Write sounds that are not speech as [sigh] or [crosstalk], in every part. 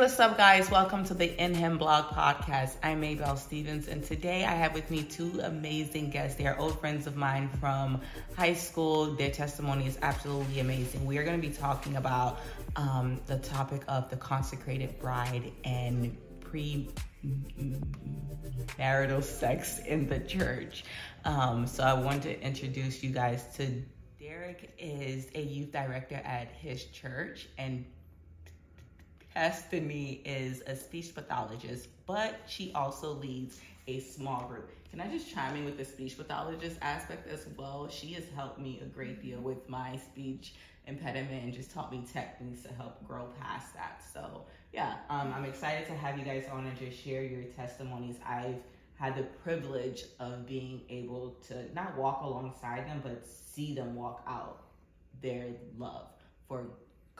what's up, guys? Welcome to the In Him Blog Podcast. I'm Maybell Stevens, and today I have with me two amazing guests. They are old friends of mine from high school. Their testimony is absolutely amazing. We are going to be talking about um, the topic of the consecrated bride and pre marital sex in the church. Um, so I want to introduce you guys to Derek is a youth director at his church and Destiny is a speech pathologist, but she also leads a small group. Can I just chime in with the speech pathologist aspect as well? She has helped me a great deal with my speech impediment and just taught me techniques to help grow past that. So, yeah, um, I'm excited to have you guys on and just share your testimonies. I've had the privilege of being able to not walk alongside them, but see them walk out their love for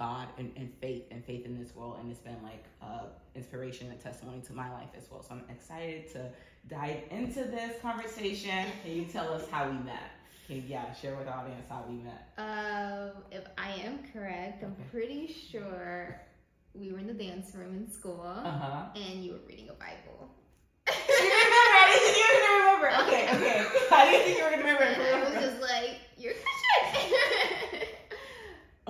God and, and faith and faith in this world. And it's been like uh, inspiration and testimony to my life as well. So I'm excited to dive into this conversation. Can you tell us how we met? Can you, yeah, share with the audience how we met? Um, if I am correct, I'm pretty sure we were in the dance room in school Uh-huh. and you were reading a Bible. [laughs] [laughs] You? I didn't think you were gonna remember. Okay, okay. I didn't think you were gonna And I was remember. just like, you're.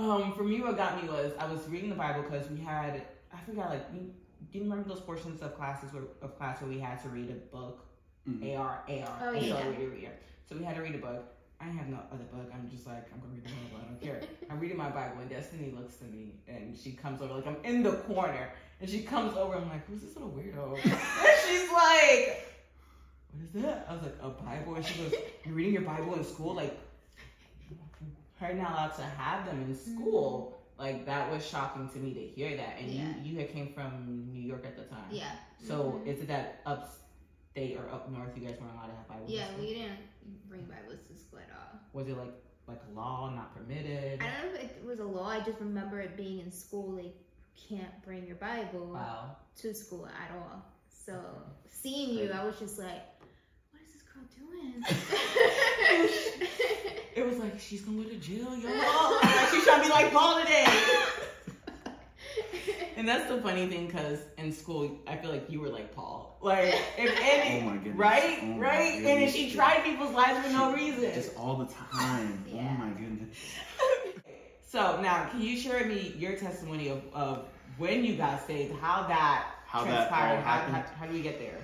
Um, for me, what got me was I was reading the Bible because we had I forgot like you, do you remember those portions of classes where of class where we had to read a book, Mhm. AR, AR, Oh, and so yeah. read reader. So we had to read a book. I have no other book. I'm just like I'm gonna read the Bible. I don't care. [laughs] I'm reading my Bible, and Destiny looks to me, and she comes over like I'm in the corner, and she comes over. I'm like, who's this little weirdo? [laughs] and she's like, what is that? I was like, a Bible, and she goes, you're reading your Bible in school, like. Her not allowed to have them in school. Like that was shocking to me to hear that. And Yeah. you you had came from New York at the time. yeah. So Mhm. is it that upstate or up north you guys weren't allowed to have Bibles? Yeah, we didn't bring Bibles to school at all. Was it like like law not permitted? I don't know if it was a law. I just remember it being in school. Like, you can't bring your Bible Wow. to school at all. So Okay. seeing you, I was just like, what is this girl doing? [laughs] It was like she's gonna go to jail, yo. [laughs] like, she's trying to be like Paul today. [laughs] And that's the funny thing, because in school, I feel like you were like Paul. Like, if any, Oh right, Oh my right, and then goodness. she tried people's lives for no reason. Just all the time. Yeah. Oh my goodness. So now, can you share with me your testimony of, of when you got saved, how that How that transpired, all how, how, happened. how do we get there?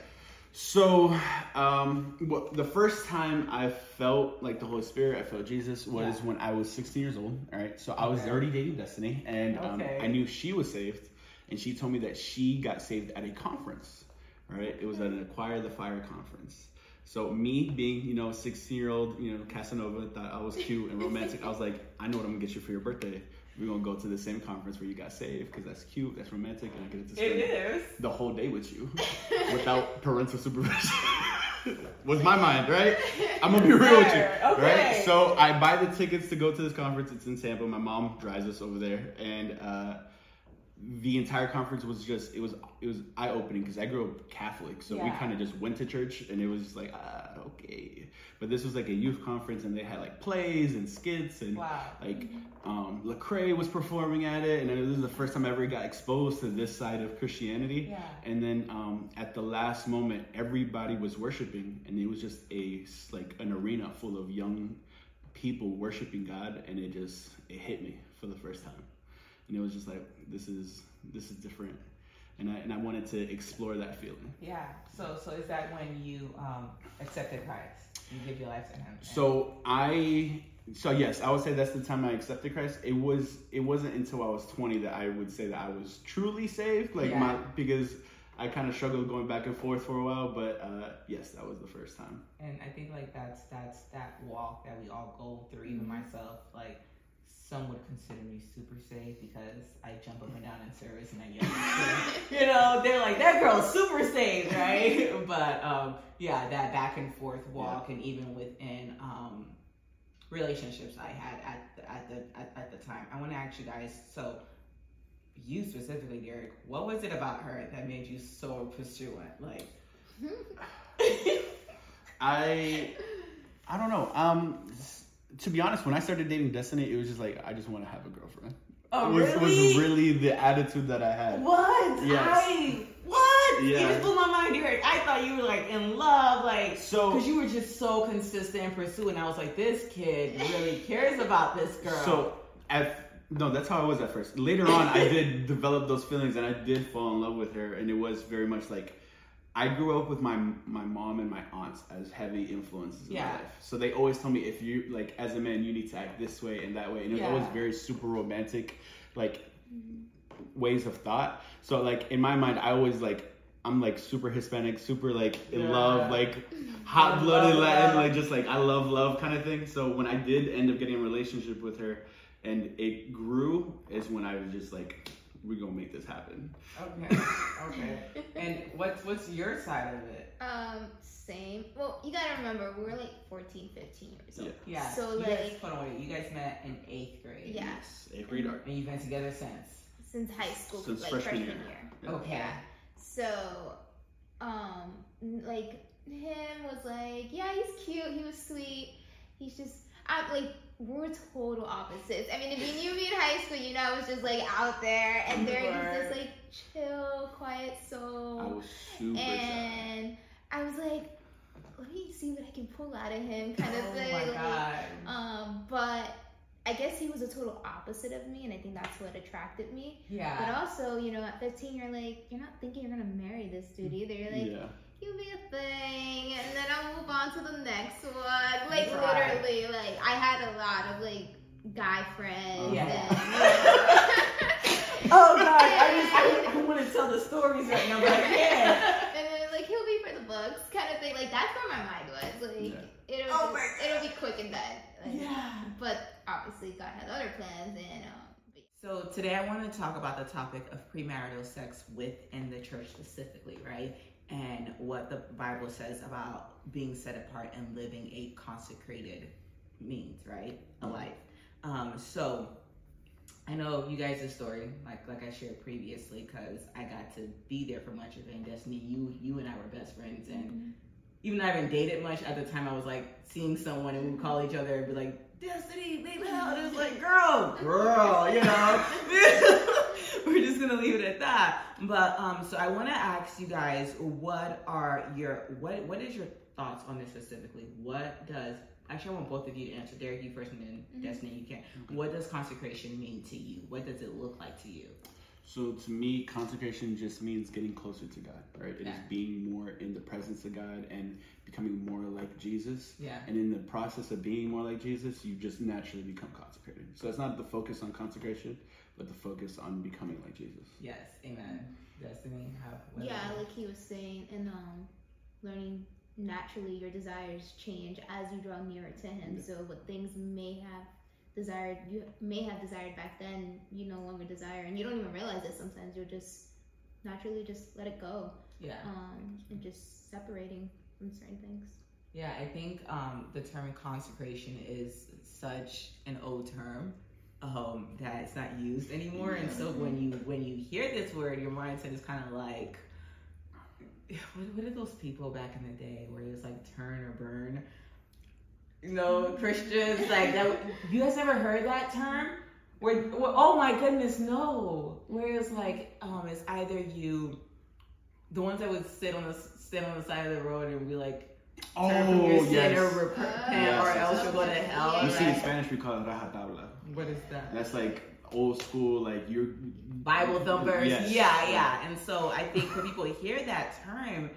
So, um, what, the first time I felt like the Holy Spirit, I felt Jesus, was Yeah. when I was 16 years old. All right, so I was already dating Destiny, and um, Okay. I knew she was saved, and she told me that she got saved at a conference. All right, it was at an Acquire the Fire conference. So me being, you know, 16 year old, you know, Casanova, thought I was cute and [laughs] romantic. I was like, I know what I'm gonna get you for your birthday. We're gonna go to the same conference where you got saved because that's cute, that's romantic, and I get to spend the whole day with you [laughs] without parental supervision. [laughs] was my mind, right? I'm gonna be real with you, Okay. right? So I buy the tickets to go to this conference. It's in Tampa. My mom drives us over there, and uh, the entire conference was just it was it was eye opening because I grew up Catholic, so we kind of just went to church, and it was just like ah okay. But this was like a youth conference, and they had like plays and skits and Wow. like um, Lecrae was performing at it, and this is the first time I ever got exposed to this side of Christianity. Yeah. And then um, at the last moment, everybody was worshiping, and it was just a like an arena full of young people worshiping God, and it just it hit me for the first time, and it was just like this is this is different, and I and I wanted to explore that feeling. Yeah. So, so is that when you um, accepted Christ? You give your life to Him. So I so yes, I would say that's the time I accepted Christ. It was it wasn't until I was 20 that I would say that I was truly saved. Like Yeah. my because I kind of struggled going back and forth for a while, but uh, yes, that was the first time. And I think like that's that's that walk that we all go through. Even Mhm. myself, like some would consider me super safe because I jump up and down in service and I yell. [laughs] you know, they're like that girl's super safe, right? [laughs] but um, yeah, that back and forth walk, and even within um, relationships I had at the, at the at, at the time. I want to ask you guys. So, you specifically, Derek, what was it about her that made you so pursuant? Like. [laughs] I I don't know. Um, to be honest, when I started dating Destiny, it was just like I just want to have a girlfriend. Oh, was, really? was really the attitude that I had. What? Yes. I what? You Yeah. just blew my mind. Derek. I thought you were like in love, like So- because you were just so consistent in pursuing. I was like, this kid really [laughs] cares about this girl. So at no, that's how I was at first. Later on, I did [laughs] develop those feelings, and I did fall in love with her, and it was very much like I grew up with my my mom and my aunts as heavy influences in Yeah. my life. So they always tell me if you like as a man, you need to act this way and that way, and it was Yeah. always very super romantic, like ways of thought. So like in my mind, I always like. I'm like super Hispanic, super like in Yeah. love, like hot blooded Latin, like just like I love love kind of thing. So when I did end up getting a relationship with her, and it grew, is when I was just like, we're gonna make this happen. okay, okay. [laughs] And what's what's your side of it? Um, same. Well, you gotta remember, we were like 14, 15 years old. Yeah. Yeah. So, you guys, like- hold on, wait. You guys met in eighth grade. Yeah. Yes, eighth grade art. And you've been together since. Since high school, Since like freshman freshman, year. year. Yeah. Okay. Yeah. So, um, like him was like, yeah, he's cute, he was sweet. He's just, I'm like, we're total opposites. I mean, if you knew me in high school, you know, I was just like out there, and there he was just like chill, quiet soul. I was super shy. and I was like, let me see what I can pull out of him, kind of oh thing. my god. Um, but I guess he was a total opposite of me, and I think that's what attracted me. Yeah. But also, you know, at 15, you're like, you're not thinking you're gonna marry this dude either. You're like, yeah. He'll be a thing, and then I'll move on to the next one. Like Right. literally, like I had a lot of like guy friends. Yeah. And, you [laughs] know. Oh god, I just I, I want to tell the stories right now, but I can't. [laughs] and then like he'll be for the books, kind of thing. Like that's where my mind was. Like Yeah. it'll Oh just, my it'll be quick and done. Like, Yeah. But obviously, God has other plans, and um, So today I want to talk about the topic of premarital sex within the church specifically, right? And what the Bible says about being set apart and living a consecrated means, right? A life. Um, so I know you guys' story, like like I shared previously, because I got to be there for much of it. And Destiny, you you and I were best friends, and even though I haven't dated much at the time, I was like seeing someone and we would call each other and be like, Destiny, baby, [laughs] and it was like, girl, girl, you know. [laughs] [laughs] We're just gonna leave it at that. But um, so I want to ask you guys, what are your what what is your thoughts on this specifically? What does actually I want both of you to answer. Derek, you first, and then Mhm. Destiny, you can. What does consecration mean to you? What does it look like to you? So to me, consecration just means getting closer to God, right? It is Yeah. being more in the presence of God and becoming more like Jesus. Yeah. And in the process of being more like Jesus, you just naturally become consecrated. So that's not the focus on consecration, but the focus on becoming like Jesus. Yes. Amen. Destiny, how? what yeah, like he was saying, and um, learning naturally your desires change as you draw nearer to him. Yeah. So what things may have desired, you may have desired back then, you no longer desire, and you don't even realize it. Sometimes you'll just naturally just let it go, Yeah. um, and just separating from certain things. Yeah, I think um, the term consecration is such an old term um, that it's not used anymore. And so when you when you hear this word, your mindset is kind of like, what, what are those people back in the day where it was like turn or burn? You know, Christians like that. You guys ever heard that term? Where, where oh my goodness, no. Where it's like um, it's either you, the ones that would sit on the sit on the side of the road and be like turn from your Oh, sin yes. or repent Yes. or else you'll go to hell. You see, in? Spanish, we call it rajatabla. What is that? That's like old school, like you're Bible thumpers. Yes. Yeah, yeah. And so I think when people hear that term,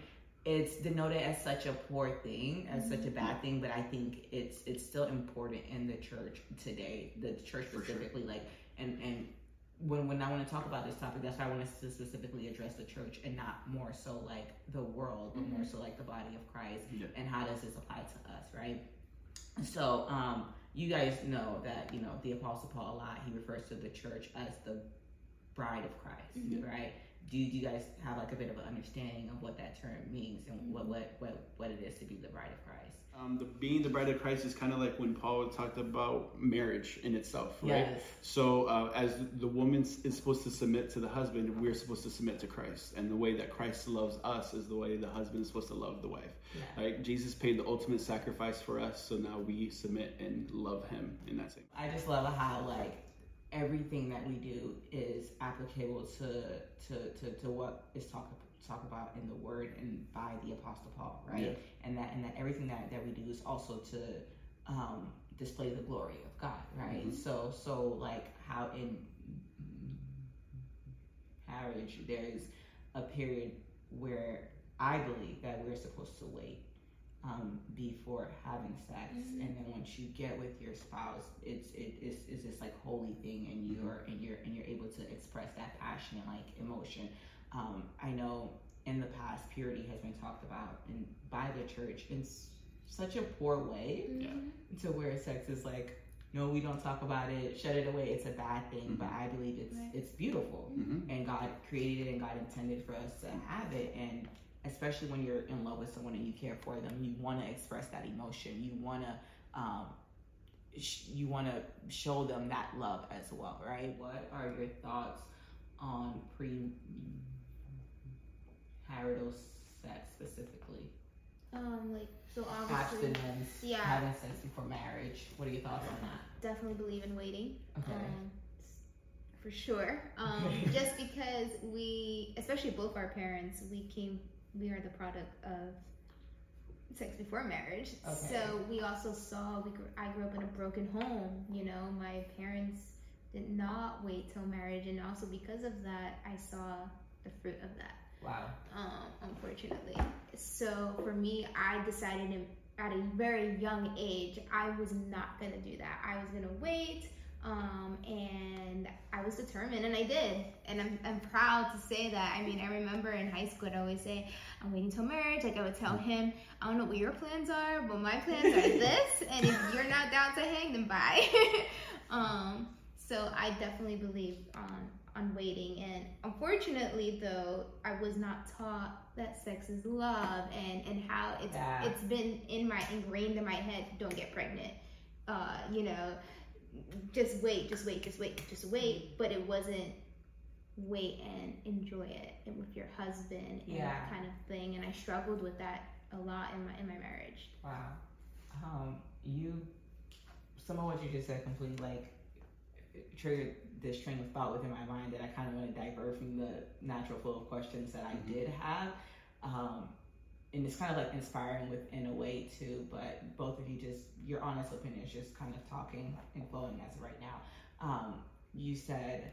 it's denoted as such a poor thing, as such a bad thing. But I think it's it's still important in the church today, the church For sure. specifically. Like, and and when when I want to talk about this topic, that's why I want us to specifically address the church and not more so like the world, but more so like the body of Christ. Yeah. And how does this apply to us, right? So, um, you guys know that you know the Apostle Paul a lot. He refers to the church as the bride of Christ, Mhm. right? Do, do you guys have like a bit of an understanding of what that term means and what what what, what it is to be the bride of Christ? Um, the, being the bride of Christ is kind of like when Paul talked about marriage in itself, right? Yes. So, uh, as the woman is supposed to submit to the husband, we're supposed to submit to Christ. And the way that Christ loves us is the way the husband is supposed to love the wife. Yeah. Right? Jesus paid the ultimate sacrifice for us, so now we submit and love him in that same. I just love how like every everything that we do is applicable to to to, to what is talked talk about in the word and by the apostle paul right Yeah. and that and that everything that that we do is also to um display the glory of god right Mhm. so so like how in marriage there's a period where i believe that we're supposed to wait um, before having sex, Mhm. and then once you get with your spouse, it's it is is this like holy thing, and you're and you're and you're able to express that passion and like emotion. Um, I know in the past, purity has been talked about and by the church in s- such a poor way Yeah. Mhm. to where sex is like, no, we don't talk about it, shut it away, it's a bad thing. But I believe it's Right. it's beautiful hmm and God created it and God intended for us to have it. And especially when you're in love with someone and you care for them, you want to express that emotion. You want to, um, sh- you want to show them that love as well, right? What are your thoughts on pre marital sex specifically? Um, like so obviously, Abstinence, yeah. having sex before marriage. What are your thoughts on that? definitely believe in waiting. Okay. Um, for sure. Um, [laughs] just because we, especially both our parents, we came, we are the product of sex before marriage. Okay. So we also saw, we, I grew up in a broken home. You know, my parents did not wait till marriage, and also because of that, I saw the fruit of that Wow. um, unfortunately. So for me, I decided at a very young age I was not gonna do that. I was gonna wait, um, and I was determined, and I did. And I'm, I'm proud to say that. I mean, I remember in high school I'd always say I'm waiting till marriage. Like I would tell him, I don't know what your plans are, but my plans are [laughs] this, and if you're not down to hang, then bye. [laughs] um, so I definitely believe on on waiting and unfortunately though i was not taught that sex is love and and how it's Yeah. it's been in my ingrained in my head don't get pregnant uh you know just wait just wait just wait just wait but it wasn't wait and enjoy it and with your husband and Yeah. that kind of thing and i struggled with that a lot in my in my marriage Wow. Um, you, some of what you just said completely like triggered this train of thought within my mind that I kind of want to divert from the natural flow of questions that I Mhm. did have. Um, and it's kind of like inspiring within a way too, but both of you just, your honest opinion is just kind of talking and flowing as of right now. Um, you said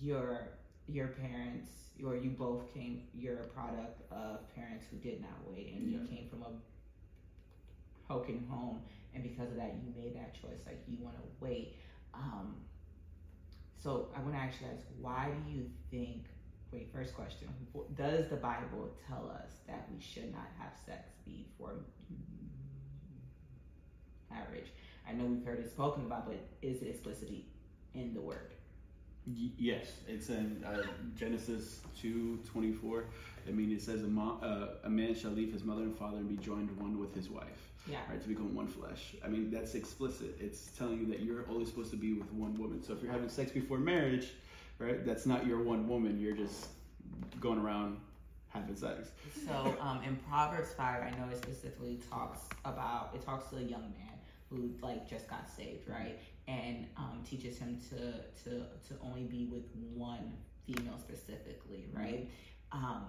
your your parents or you both came you're a product of parents who did not wait and you came from a broken home and because of that you made that choice like you want to wait um, so i want to actually ask why do you think wait first question does the bible tell us that we should not have sex before marriage i know we've heard it spoken about but is it explicitly in the word Y- yes, it's in uh, Genesis two twenty four. I mean, it says a, mo- uh, a man shall leave his mother and father and be joined one with his wife, yeah right? To become one flesh. I mean, that's explicit. It's telling you that you're only supposed to be with one woman. So if you're having sex before marriage, right, that's not your one woman. You're just going around having sex. So um, in Proverbs five, I know it specifically talks about it talks to a young man who like just got saved, right, and um, teaches him to to to only be with one female specifically, right. Um,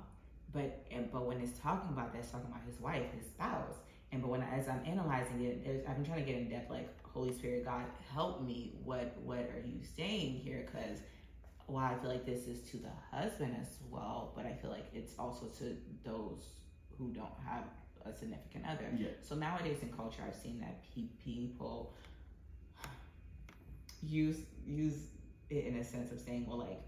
but and but when it's talking about that, it's talking about his wife, his spouse. And but when as I'm analyzing it, I've been trying to get in depth. Like Holy Spirit, God, help me. What what are you saying here? Because while I feel like this is to the husband as well, but I feel like it's also to those who don't have a significant other. Yeah. So nowadays in culture, I've seen that people use use it in a sense of saying, well, like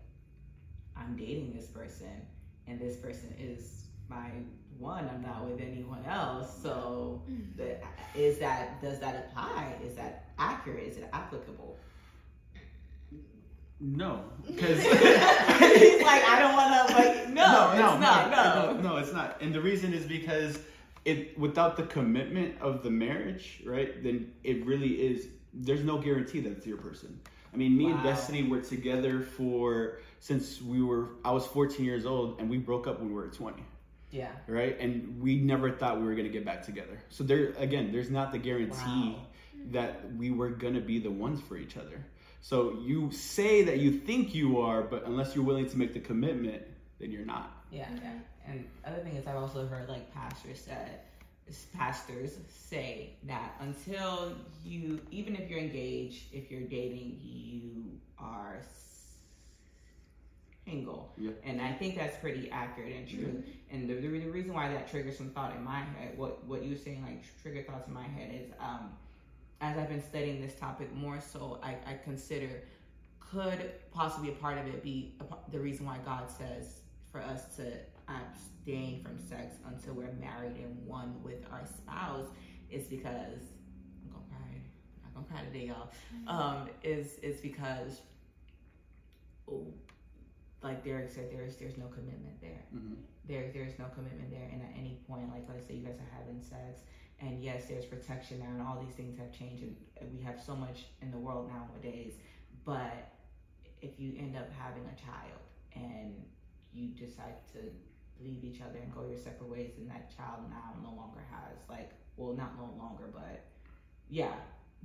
I'm dating this person, and this person is my one. I'm not with anyone else. So mm-hmm. the, is that does that apply? Is that accurate? Is it applicable? No, [laughs] because He's like, I don't want to. Like, [laughs] no, it's not. No. no, no, it's not. And the reason is because it without the commitment of the marriage, right? Then it really is. There's no guarantee that it's your person. I mean, me and Destiny were together for since we were. I was 14 years old, and we broke up when we were 20 Yeah. right? And we never thought we were gonna get back together. So there again, there's not the guarantee Wow. that we were gonna be the ones for each other. So you say that you think you are, but unless you're willing to make the commitment, then you're not. Yeah, yeah. And other thing is, I've also heard like pastors said, pastors say that until you, even if you're engaged, if you're dating, you are single. Yeah. And I think that's pretty accurate and true. And the, the, the reason why that triggers some thought in my head, what what you're saying, like trigger thoughts in my head, is um, as I've been studying this topic more so, I, I consider could possibly a part of it be a, the reason why God says for us to abstain from sex until we're married and one with our spouse is because I'm gonna cry. I'm not gonna cry today, y'all. Um, is is because oh, like Derek said, there's there's no commitment there Mhm. there there's no commitment there and at any point like let's say you guys are having sex and yes there's protection now and all these things have changed and we have so much in the world nowadays. But if you end up having a child and you decide to leave each other and go your separate ways and that child now no longer has like well not no longer but yeah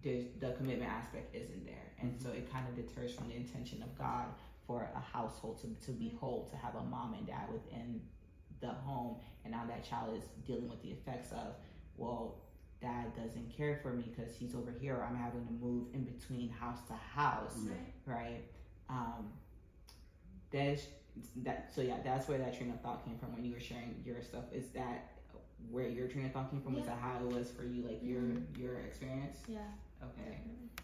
there's the commitment aspect isn't there. And mm-hmm. so it kind of deters from the intention of god for a household to, to be whole to have a mom and dad within the home. And now that child is dealing with the effects of well dad doesn't care for me because he's over here i'm having to move in between house to house Yeah. right um there's that so yeah that's where that train of thought came from when you were sharing your stuff is that where your train of thought came from is Yeah. that how it was for you like your your experience Yeah. okay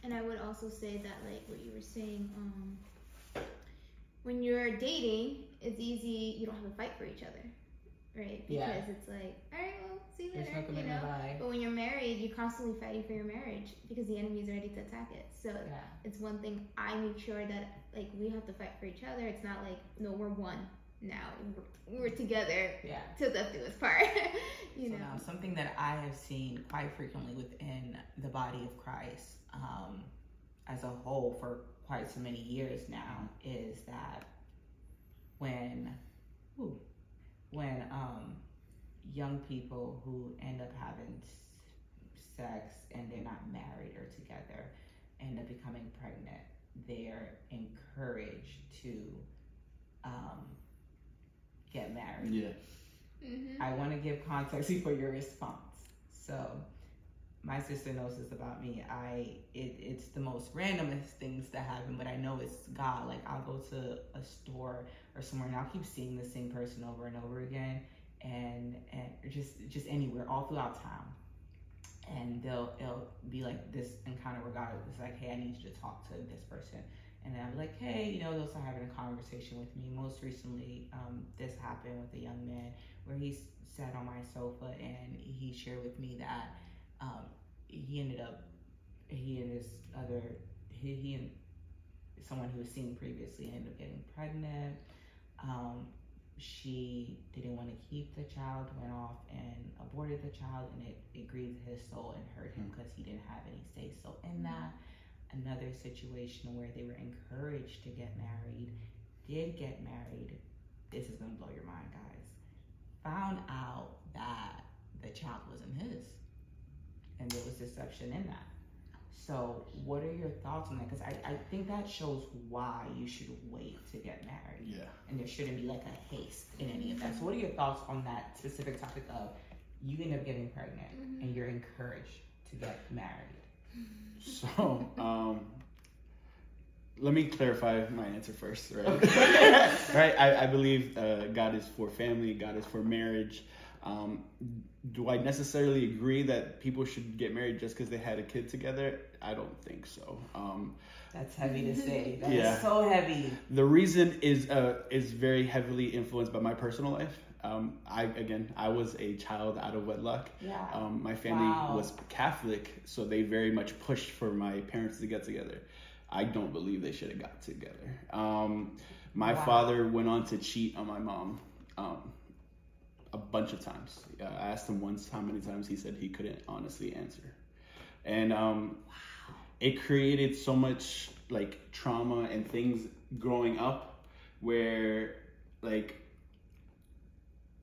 And I would also say that, like what you were saying, um, when you're dating, it's easy. You don't have to fight for each other, right? Yeah. Because it's like, all right, well, see you later. you know. But when you're married, you're constantly fighting for your marriage because the enemy is ready to attack it. So yeah it's one thing I make sure that like we have to fight for each other. It's not like no, we're one now. We're, we're together yeah till death do us part. [laughs] you so know. now something that I have seen quite frequently within the body of Christ um, as a whole for quite so many years now is that when ooh, when um, young people who end up having sex and they're not married or together end up becoming pregnant, they're encouraged to um, get married. Yeah. Mm-hmm. I want to give context [laughs] before your response. So, my sister knows this about me. I it, it's the most randomest things that happen, but I know it's God. Like I'll go to a store or somewhere and I'll keep seeing the same person over and over again, and and just just anywhere all throughout town. And they'll it'll be like this encounter where God is like, hey, I need you to talk to this person. And then I'm like, hey, you know, they'll start having a conversation with me. Most recently, um, this happened with a young man where he sat on my sofa and he shared with me that um, he ended up he and his other he, he and someone he was seeing previously ended up getting pregnant. Um, she didn't want to keep the child went off and aborted the child and it, it grieved his soul and hurt him because he didn't have any say. So in that another situation where they were encouraged to get married did get married this is going to blow your mind guys found out that the child wasn't his and there was deception in that so what are your thoughts on that because I, I think that shows why you should wait to get married Yeah. and there shouldn't be like a haste in any of that so what are your thoughts on that specific topic of you end up getting pregnant Mhm. and you're encouraged to get married [laughs] So, um, let me clarify my answer first, right? [laughs] Right. I, I believe uh, God is for family. God is for marriage. Um, do I necessarily agree that people should get married just because they had a kid together? I don't think so. Um, that's heavy to say [laughs] That's Yeah. so heavy the reason is uh, is very heavily influenced by my personal life. Um, I again, I was a child out of wedlock. yeah Um, my family Wow. was Catholic, so they very much pushed for my parents to get together. I don't believe they should have got together. Um, my Wow. father went on to cheat on my mom um, a bunch of times. Uh, I asked him once how many times. He said he couldn't honestly answer, and um, it created so much like trauma and things growing up where like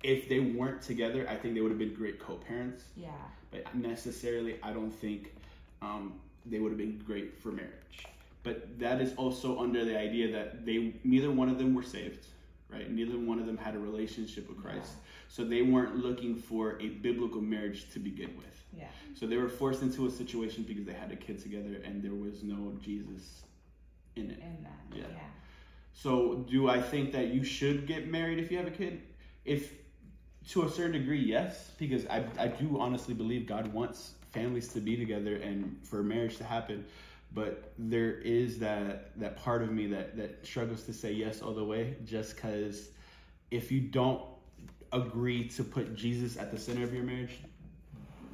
if they weren't together, I think they would have been great co-parents yeah but necessarily I don't think um, they would have been great for marriage but that is also under the idea that they neither one of them were saved, right? Neither one of them had a relationship with Christ, so they weren't looking for a biblical marriage to begin with. Yeah. So they were forced into a situation because they had a kid together and there was no Jesus in it. And that. Yeah. yeah. So, do I think that you should get married if you have a kid? If to a certain degree, yes, because I, I do honestly believe God wants families to be together and for marriage to happen. But there is that that part of me that that struggles to say yes all the way, just because if you don't agree to put Jesus at the center of your marriage,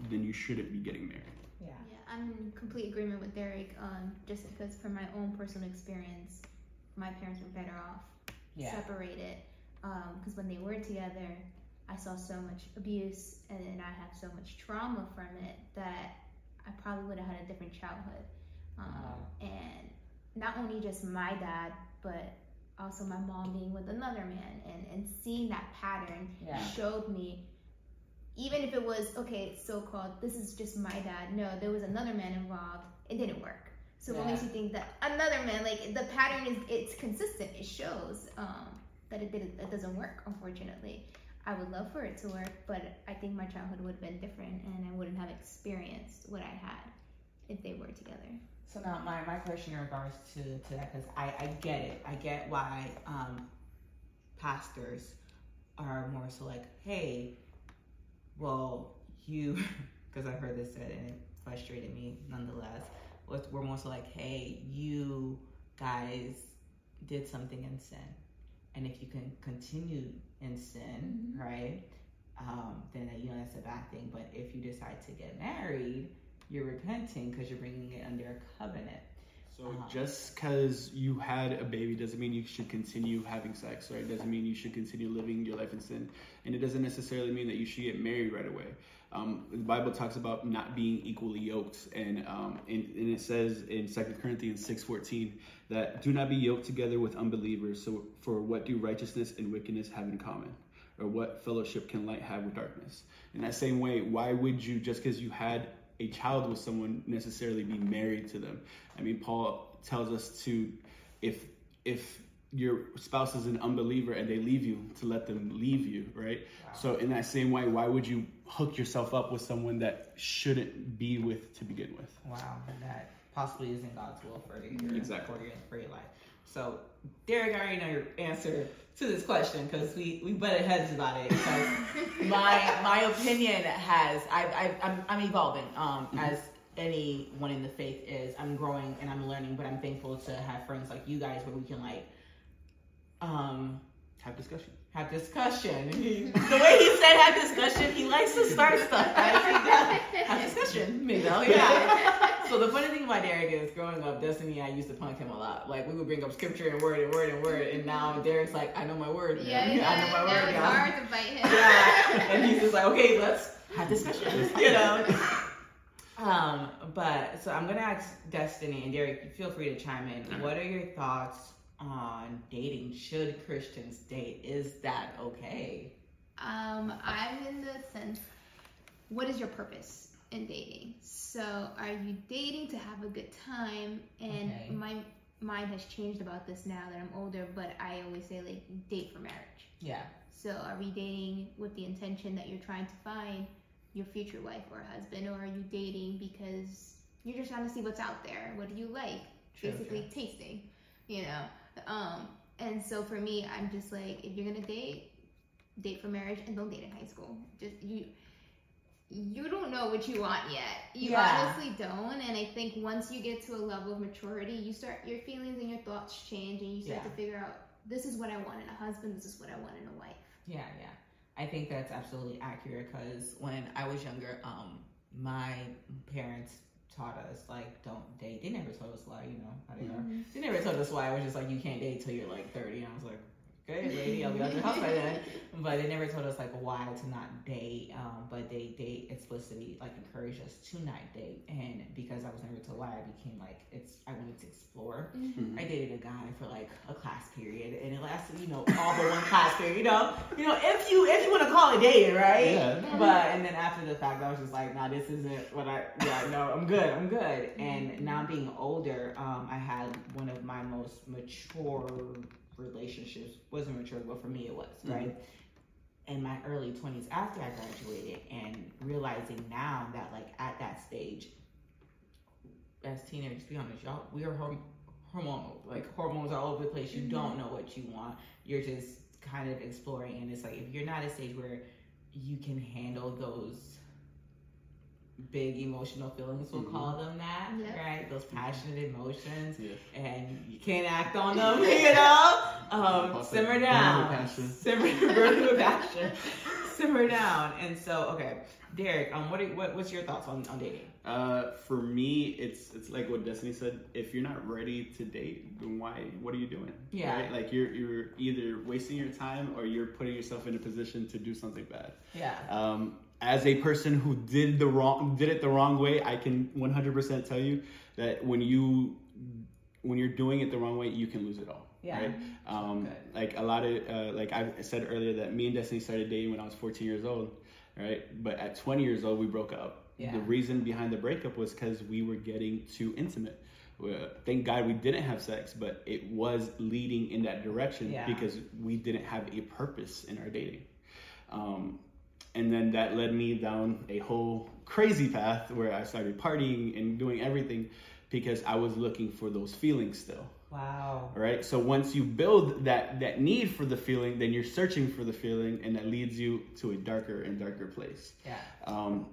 then you shouldn't be getting married. Yeah. Yeah, I'm in complete agreement with Derek. Um, just because from my own personal experience, my parents were better off Yeah. separated. Because when they were together, I saw so much abuse, and then I have so much trauma from it that I probably would have had a different childhood. Um, Wow. And not only just my dad, but also my mom being with another man, and and seeing that pattern Yeah. showed me even if it was okay so called this is just my dad no there was another man involved it didn't work so what makes you think that another man like the pattern is it's consistent it shows um, that it didn't it doesn't work unfortunately i would love for it to work but i think my childhood would have been different and i wouldn't have experienced what i had if they were together So now my, my question in regards to, to that, because I, I get it. I get why um, pastors are more so like, hey, well, you, [laughs] because I've heard this said and it frustrated me nonetheless, was we're more so like, hey, you guys did something in sin. And if you can continue in sin, Mhm. right, um, then you know that's a bad thing. But if you decide to get married, you're repenting because you're bringing it under a covenant. So Uh-huh. just because you had a baby doesn't mean you should continue having sex, right? Doesn't mean you should continue living your life in sin, and it doesn't necessarily mean that you should get married right away. Um, the Bible talks about not being equally yoked, and um, and, and it says in 2 Corinthians six fourteen that do not be yoked together with unbelievers. So for what do righteousness and wickedness have in common? Or what fellowship can light have with darkness? In that same way, why would you just because you had a child with someone necessarily be married to them? I mean, Paul tells us to, if if your spouse is an unbeliever and they leave you, to let them leave you, right? So in that same way, why would you hook yourself up with someone that shouldn't be with to begin with? Wow, that possibly isn't God's will for your Exactly. for your for your life. So, Derek, I already know your answer to this question because we we butted heads about it. Because my my opinion has I, I I'm I'm evolving um as anyone in the faith is. I'm growing and I'm learning, but I'm thankful to have friends like you guys where we can like um Have discussion. have discussion. [laughs] He, the way he said have discussion, he likes to start stuff. Guys. He does. Have discussion, Miguel. Yeah. So the funny thing about Derek is, growing up, Destiny, and I used to punk him a lot. Like we would bring up scripture and word and word and word, and now Derek's like, I know my word. yeah, now. yeah, I know my that word. was now." hard to fight him Yeah, and he's just like, okay, let's have this discussion. [laughs] You know. Um, but so I'm gonna ask Destiny and Derek. Feel free to chime in. What are your thoughts on dating? Should Christians date? Is that okay? Um, I'm in the sense, what is your purpose in dating? So, are you dating to have a good time? And Okay. my mind has changed about this now that I'm older, but I always say like date for marriage. Yeah. So, are we dating with the intention that you're trying to find your future wife or husband, or are you dating because you're just trying to see what's out there? What do you like? True, Basically, tasting, you know. Um, and so for me, I'm just like, if you're gonna date, date for marriage, and don't date in high school. Just you. You don't know what you want yet. You Yeah. honestly don't. And I think once you get to a level of maturity, you start your feelings and your thoughts change, and you start Yeah. to figure out this is what I want in a husband. This is what I want in a wife. Yeah, yeah. I think that's absolutely accurate because when I was younger, um, my parents taught us like don't date. They never told us why, you know how they are. They never told us why. I was just like you can't date till you're like 30. And I was like, good lady, I'll be out your house by then. But they never told us like why to not date. Um, but they they explicitly like encouraged us to not date, and because I was never told why, I became like it's I wanted to explore. Mhm. I dated a guy for like a class period, and it lasted, you know, all but one class period. You know, you know, if you if you want to call it dating, right? Yeah. But and then after the fact, I was just like, nah, this isn't what I. Yeah, no, I'm good. I'm good. And now being older, um, I had one of my most mature relationships. wasn't mature, but for me it was right. In my early 20s, after I graduated, and realizing now that like at that stage, as teenagers, be honest, y'all, we are horm- hormonal. Like hormones all over the place. You don't know what you want. You're just kind of exploring, and it's like if you're not at a stage where you can handle those big emotional feelings, we'll Mhm. call them that, Yeah. right? Those passionate emotions, and you can't act on them, [laughs] you know. Um, simmer down, simmer, burn with passion, [laughs] simmer down. And so, okay, Derek, um, what, are, what what's your thoughts on, on dating? Uh, for me, it's it's like what Destiny said. If you're not ready to date, then why? What are you doing? Yeah. Right? Like you're you're either wasting your time or you're putting yourself in a position to do something bad. Yeah, Um, as a person who did the wrong did it the wrong way, I can 100% tell you that when you when you're doing it the wrong way, you can lose it all. Yeah. Right? Um, Good. like a lot of uh, like I said earlier that me and Destiny started dating when I was 14 years old. Right? But at 20 years old, we broke up. Yeah. The reason behind the breakup was because we were getting too intimate. Well, thank God we didn't have sex, but it was leading in that direction Yeah. because we didn't have a purpose in our dating. Um, and then that led me down a whole crazy path where I started partying and doing everything because I was looking for those feelings still. Wow, All right. So once you build that that need for the feeling, then you're searching for the feeling, and that leads you to a darker and darker place. yeah, Um,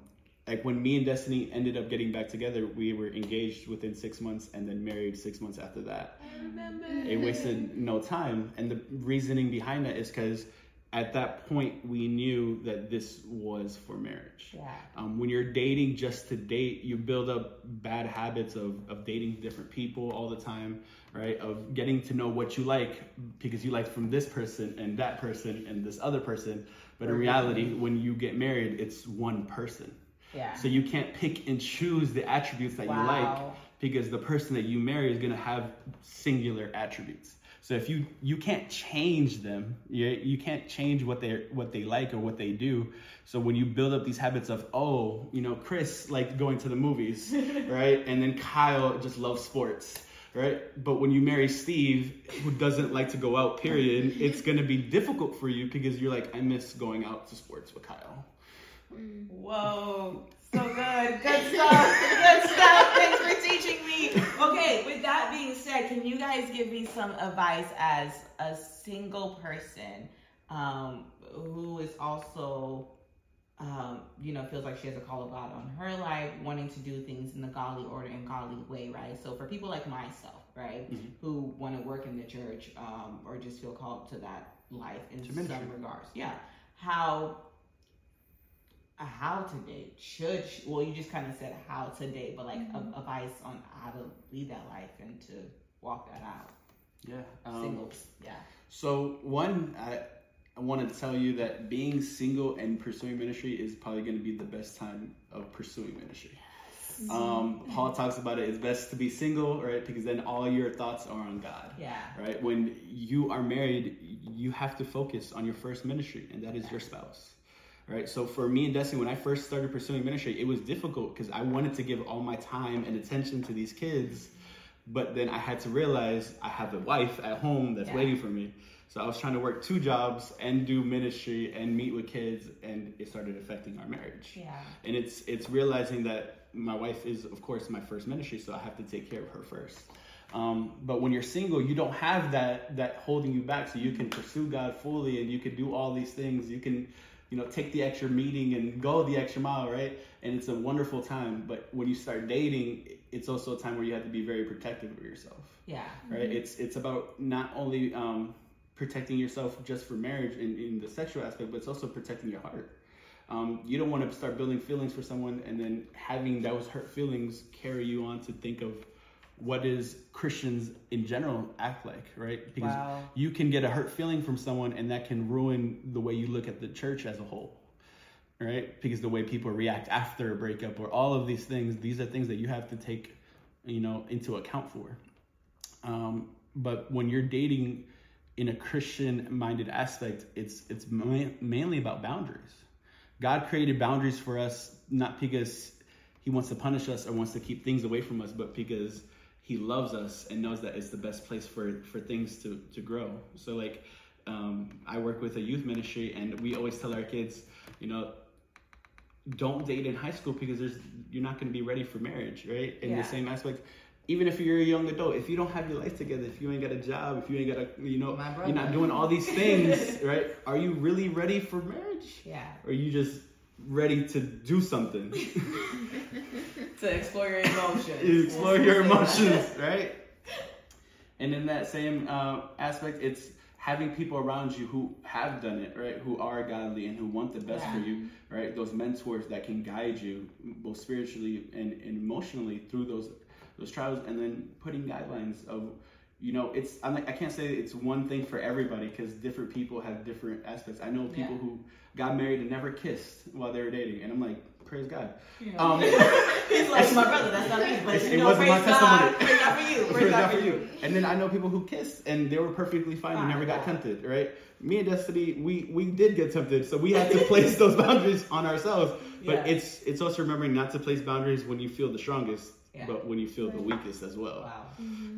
like when me and Destiny ended up getting back together, we were engaged within six months and then married six months after that. I remember. It wasted no time, and the reasoning behind that is because at that point we knew that this was for marriage. Yeah, Um, when you're dating just to date, you build up bad habits of, of dating different people all the time, right? Of getting to know what you like because you like from this person and that person and this other person. But in reality, when you get married, it's one person. yeah. So you can't pick and choose the attributes that you like because the person that you marry is gonna have singular attributes. So if you you can't change them, you, you can't change what they what they like or what they do. So when you build up these habits of oh, you know, Chris liked going to the movies, [laughs] right? And then Kyle just loves sports, right? But when you marry Steve, who doesn't like to go out, period, it's gonna be difficult for you because you're like, I miss going out to sports with Kyle. Whoa, so good. Good stuff. Good stuff. Thanks for teaching me. Okay, with that being said, can you guys give me some advice as a single person um, who is also, um, you know, feels like she has a call of God on her life, wanting to do things in the godly order and godly way, right? So for people like myself, right, Mhm. who want to work in the church um, or just feel called to that life in To some ministry. regards, yeah, how how to date should sh- well you just kind of said how to date but like Mhm. a- advice on how to lead that life and to walk that out Yeah. Um, singles yeah So one, I, I want to tell you that being single and pursuing ministry is probably going to be the best time of pursuing ministry. Um, Paul talks about it. It's best to be single, right? Because then all your thoughts are on God, yeah right? When you are married, you have to focus on your first ministry, and that is your spouse. Right, so for me and Destiny, when I first started pursuing ministry, it was difficult because I wanted to give all my time and attention to these kids, but then I had to realize I have a wife at home that's Yeah. waiting for me. So I was trying to work two jobs and do ministry and meet with kids, and it started affecting our marriage. yeah And it's it's realizing that my wife is, of course, my first ministry, so I have to take care of her first. Um, but when you're single, you don't have that that holding you back, so you can pursue God fully, and you can do all these things. You can, you know, take the extra meeting and go the extra mile, right? And it's a wonderful time. But when you start dating, it's also a time where you have to be very protective of yourself yeah right? It's it's about not only um, protecting yourself just for marriage in, in the sexual aspect, but it's also protecting your heart. Um, you don't want to start building feelings for someone and then having those hurt feelings carry you on to think of what does Christians in general act like, right? Because Wow. you can get a hurt feeling from someone, and that can ruin the way you look at the church as a whole, right? Because the way people react after a breakup, or all of these things, these are things that you have to take, you know, into account for. Um, but when you're dating in a Christian-minded aspect, it's it's ma- mainly about boundaries. God created boundaries for us not because He wants to punish us or wants to keep things away from us, but because He loves us and knows that it's the best place for for things to to grow. So like. Um, I work with a youth ministry, and we always tell our kids, you know, don't date in high school because there's you're not going to be ready for marriage, right? In Yeah. the same aspect, even if you're a young adult, if you don't have your life together, if you ain't got a job, if you ain't got a, you know, My you're not doing all these things, [laughs] right? Are you really ready for marriage? Yeah. Or are you just ready to do something? [laughs] [laughs] To explore your emotions. You explore your We'll say that. emotions, right? And in that same uh, aspect, it's having people around you who have done it, right? Who are godly and who want the best for you, right? Those mentors that can guide you both spiritually and, and emotionally through those those trials, and then putting guidelines of, you know, it's I'm like I can't say it's one thing for everybody because different people have different aspects. I know people Yeah. who got married and never kissed while they were dating, and I'm like, praise God. Yeah. Um, [laughs] He's like my brother. That's not me. But It- you know, wasn't praise my God. testimony. Praise God for you. [laughs] Praise God for you. And then I know people who kissed and they were perfectly fine and never got tempted, right? Me and Destiny, we we did get tempted, so we had to place [laughs] those boundaries on ourselves. But Yeah. it's it's also remembering not to place boundaries when you feel the strongest, Yeah. but when you feel the weakest as well. Wow.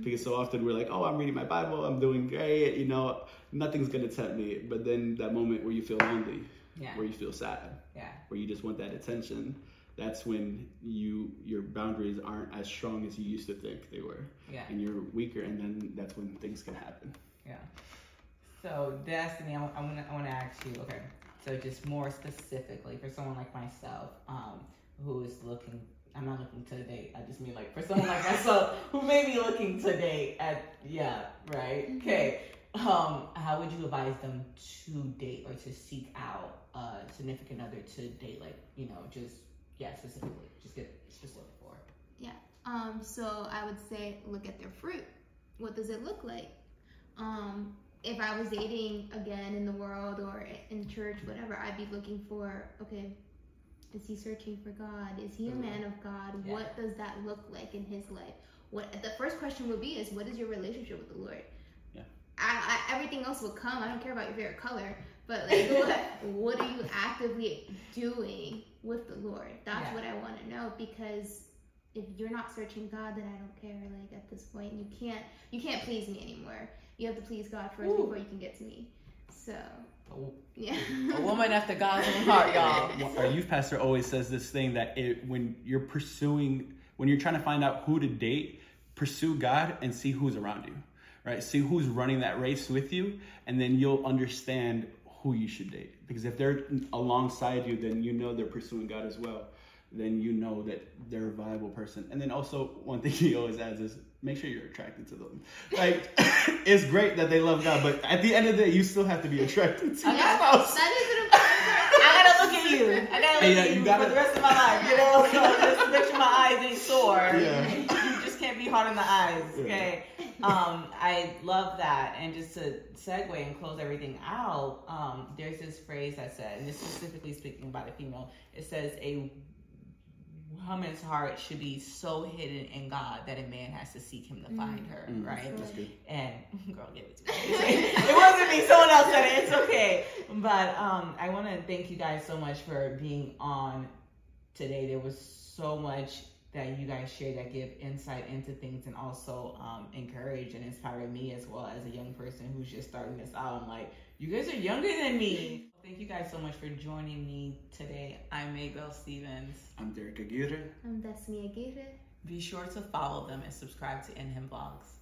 Because so often we're like, oh, I'm reading my Bible, I'm doing great, you know, nothing's gonna tempt me. But then that moment where you feel lonely, Yeah. where you feel sad, Yeah. where you just want that attention, that's when you your boundaries aren't as strong as you used to think they were Yeah. and you're weaker, and then that's when things can happen. Yeah. So, Destiny, I, I want to I want to ask you. Okay. So, just more specifically for someone like myself, um, who is looking. I'm not looking to date. I just mean like for someone like myself [laughs] who may be looking to date. At yeah, right. Okay. Um, how would you advise them to date or to seek out a significant other to date? Like you know, just yeah, specifically, just get specific for. Yeah. Um, so I would say look at their fruit. What does it look like? Um, if I was dating again in the world or in church, whatever, I'd be looking for okay, is he searching for God? Is he a Mhm. man of God? Yeah. What does that look like in his life? What the first question would be is what is your relationship with the Lord? Yeah. I, I, everything else will come. I don't care about your favorite color, but like [laughs] what what are you actively doing with the Lord? That's Yeah. what I want to know because if you're not searching God, then I don't care. Like at this point, you can't you can't please me anymore. You have to please God first Ooh. before you can get to me. So yeah. A woman after God's own heart, y'all. [laughs] Our youth pastor always says this thing that it, when you're pursuing, when you're trying to find out who to date, pursue God and see who's around you, right? See who's running that race with you, and then you'll understand who you should date. Because if they're alongside you, then you know they're pursuing God as well. Then you know that they're a viable person. And then also, one thing [laughs] he always adds is make sure you're attracted to them. Like, [coughs] it's great that they love God, but at the end of the day, you still have to be attracted to I your spouse. that is an important. I gotta look at you. I gotta look Yeah, at you you, gotta- for the rest of my life. You know, [laughs] so just make sure my eyes ain't sore. Yeah. You just can't be hard on the eyes. Yeah. Um, I love that. And just to segue and close everything out, um, there's this phrase that said, and this specifically speaking about a female. It says a woman's heart should be so hidden in God that a man has to seek Him to find her. Mm. Right. And [laughs] girl, give it to me. [laughs] it wasn't me. Someone else said it. It's okay. But um, I want to thank you guys so much for being on today. There was so much that you guys share that give insight into things and also um, encourage and inspire me as well as a young person who's just starting this out. I'm like, you guys are younger than me. Thank you guys so much for joining me today. I'm Maybell Stevens. I'm Derek Aguirre. I'm Destiny Aguirre. Be sure to follow them and subscribe to In Him Vlogs.